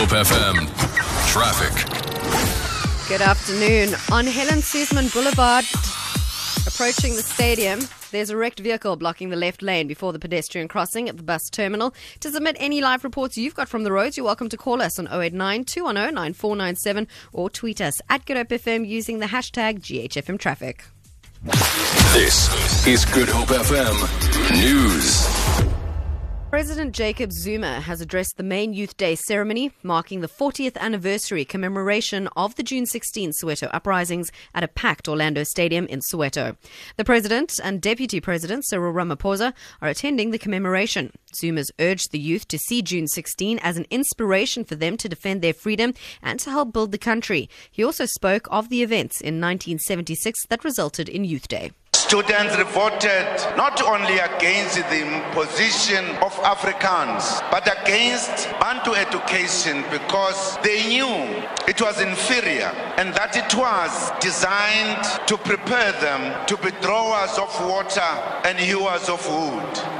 Hope FM. Traffic. Good afternoon. On Helen Suzman Boulevard, approaching the stadium, there's a wrecked vehicle blocking the left lane before the pedestrian crossing at the bus terminal. To submit any live reports you've got from the roads, you're welcome to call us on 089 210 9497 or tweet us at Good Hope FM using the hashtag GHFM Traffic. This is Good Hope FM News. President Jacob Zuma has addressed the main Youth Day ceremony marking the 40th anniversary commemoration of the June 16 Soweto uprisings at a packed Orlando Stadium in Soweto. The President and Deputy President Cyril Ramaphosa are attending the commemoration. Zuma's urged the youth to see June 16 as an inspiration for them to defend their freedom and to help build the country. He also spoke of the events in 1976 that resulted in Youth Day. Students revolted not only against the imposition of Afrikaans, but against Bantu education because they knew it was inferior and that it was designed to prepare them to be drawers of water and hewers of wood.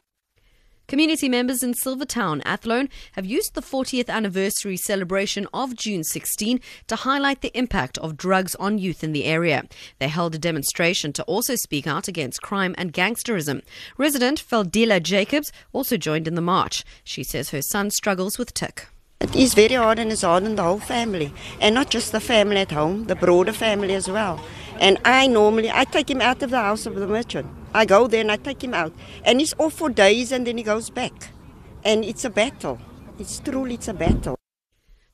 Community members in Silvertown, Athlone, have used the 40th anniversary celebration of June 16 to highlight the impact of drugs on youth in the area. They held a demonstration to also speak out against crime and gangsterism. Resident Feldila Jacobs also joined in the march. She says her son struggles with tik. It is very hard and it's hard on the whole family. And not just the family at home, the broader family as well. And I normally, I take him out of the house of the merchant. I go there and I take him out. And he's off for days and then he goes back. And it's a battle. It's truly, it's a battle.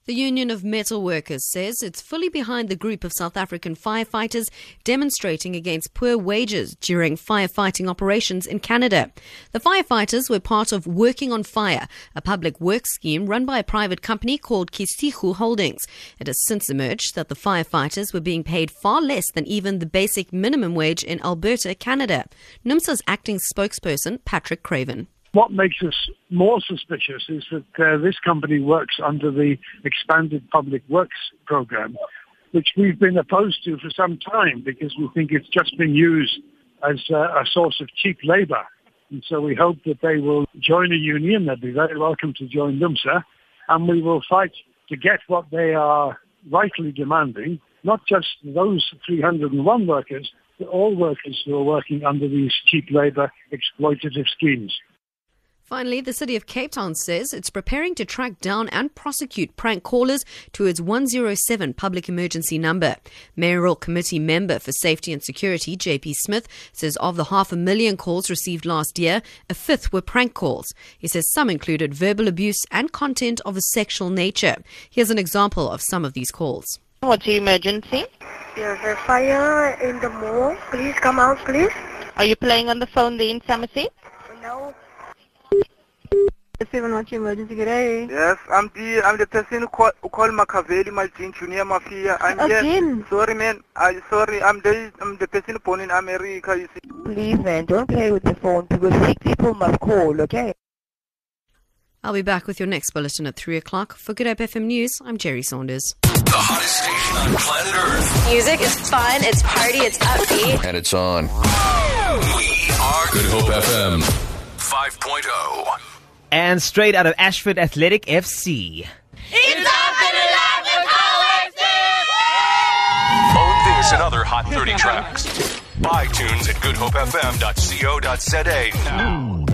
The Union of Metal Workers says it's fully behind the group of South African firefighters demonstrating against poor wages during firefighting operations in Canada. The firefighters were part of Working on Fire, a public works scheme run by a private company called Kishugu Holdings. It has since emerged that the firefighters were being paid far less than even the basic minimum wage in Alberta, Canada. NUMSA's acting spokesperson, Patrick Craven. What makes us more suspicious is that uh, this company works under the expanded public works program, which we've been opposed to for some time because we think it's just been used as uh, a source of cheap labor. And so we hope that they will join a union. They'd be very welcome to join NUMSA. And we will fight to get what they are rightly demanding, not just those 301 workers, but all workers who are working under these cheap labor exploitative schemes. Finally, the city of Cape Town says it's preparing to track down and prosecute prank callers to its 107 public emergency number. Mayoral Committee member for Safety and Security, JP Smith, says of the half a million calls received last year, a fifth were prank calls. He says some included verbal abuse and content of a sexual nature. Here's an example of some of these calls. What's the emergency? There's a fire in the mall. Please come out, please. Are you playing on the phone there in Somerset? No. Seven Emergency, good day. Yes, I'm the I'm the person who call, who call Makaveli Maltin Junior Mafia. I'm Again? here. Sorry, man. I sorry. I'm the I'm the person born in America. You see. Please, man, don't play with the phone because sick people must call, okay? I'll be back with your next bulletin at 3 o'clock. For Good Hope FM News, I'm Jerry Saunders. The hottest station on planet Earth. Music is fun, it's party, it's upbeat. And it's on. We are Good Hope FM 5.0. And straight out of Ashford Athletic FC. It's up and alive with Own this and other Hot 30 tracks. Buy tunes at goodhopefm.co.za now.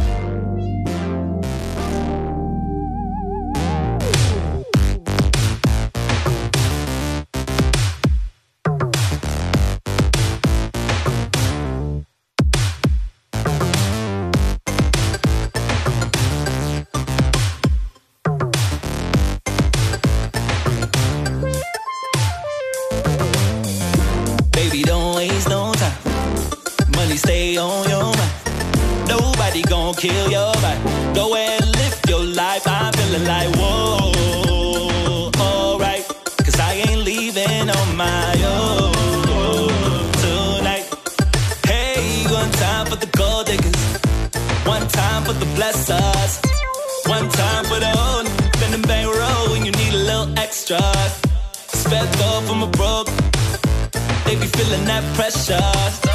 On your mind. Nobody gon' kill your vibe. Go and live your life. I'm feeling like, whoa, alright. Cause I ain't leaving on my own tonight. Hey, one time for the gold diggers. One time for the blessers. One time for the old. Bend and bang roll when you need a little extra. Spent off from a broke. They be feeling that pressure.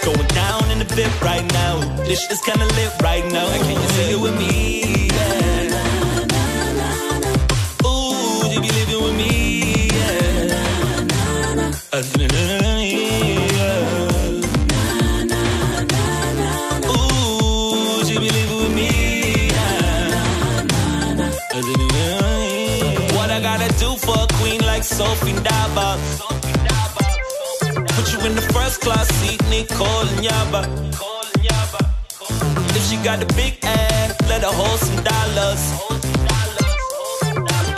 It's going down in the bit right now. This is kinda lit right now. Can you see it with me? Yeah. Ooh, you be living with me? Yeah. What I gotta do for a queen like Sophie Ndaba? You in the first class seat, Nicole Nyaba. If she got a big ass, let her hold some dollars.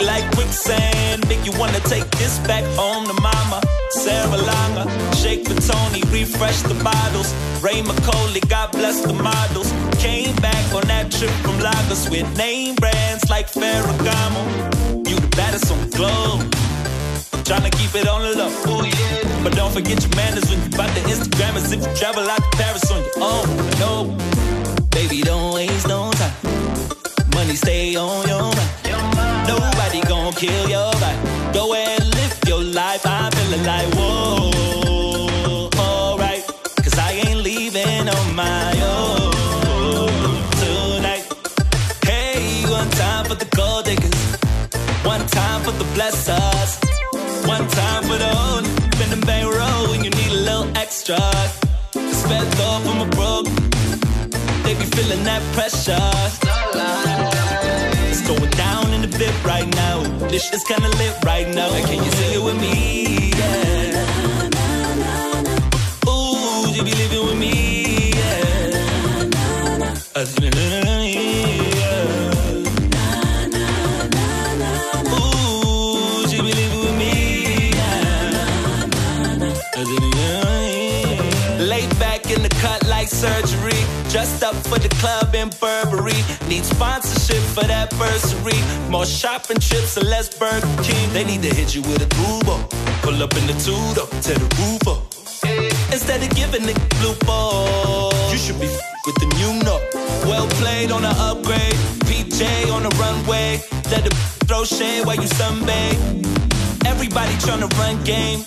Like quicksand, make you wanna take this back home to mama. Sarah Langa, Shake Tony, refresh the bottles. Ray McCauley, God bless the models. Came back on that trip from Lagos with name brands like Ferragamo. You the baddest on the globe. Tryna keep it on the low. Oh yeah. But don't forget your manners when you bout the Instagram as if you travel out to Paris on your own. No, baby, don't waste no time. Money stay on your mind. Nobody gon' kill your vibe. Go and live your life. I'm feeling like whoa, alright. Cause I ain't leaving on my own tonight. Hey, one time for the gold diggers. One time for the blessers. One time for the own. Bend and bang roll when you need a little extra. Spent off from a broke. They be feeling that pressure. It's going down in the bit right now. This shit's kinda lit right now. Can you say it with me? Yeah. In the cut like surgery. Dressed up for the club in Burberry. Need sponsorship for that bursary. More shopping trips and less Burger King. They need to hit you with a tubo. Pull up in the tudo, tear the roof up. Instead of giving the blue ball, you should be with the new no. Well played on the upgrade. PJ on the runway. Let the throw shade while you sunbathe. Everybody tryna run game.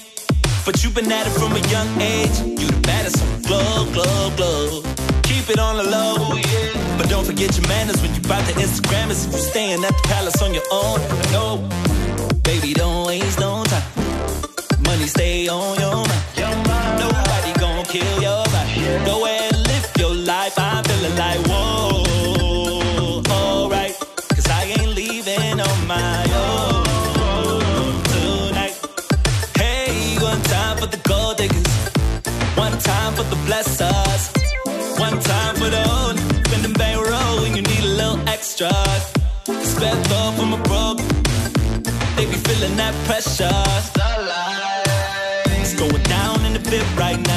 But you've been at it from a young age. You the baddest on the globe, globe, globe. Keep it on the low, yeah. But don't forget your manners when you bout the Instagram as if you staying at the palace on your own. No, baby, don't waste no time. Money stay on your for the gold diggers. One time for the blessers. One time for the own. Spend and bang roll when you need a little extra. Spent off from a broke. They be feeling that pressure. It's going down in the bit right now.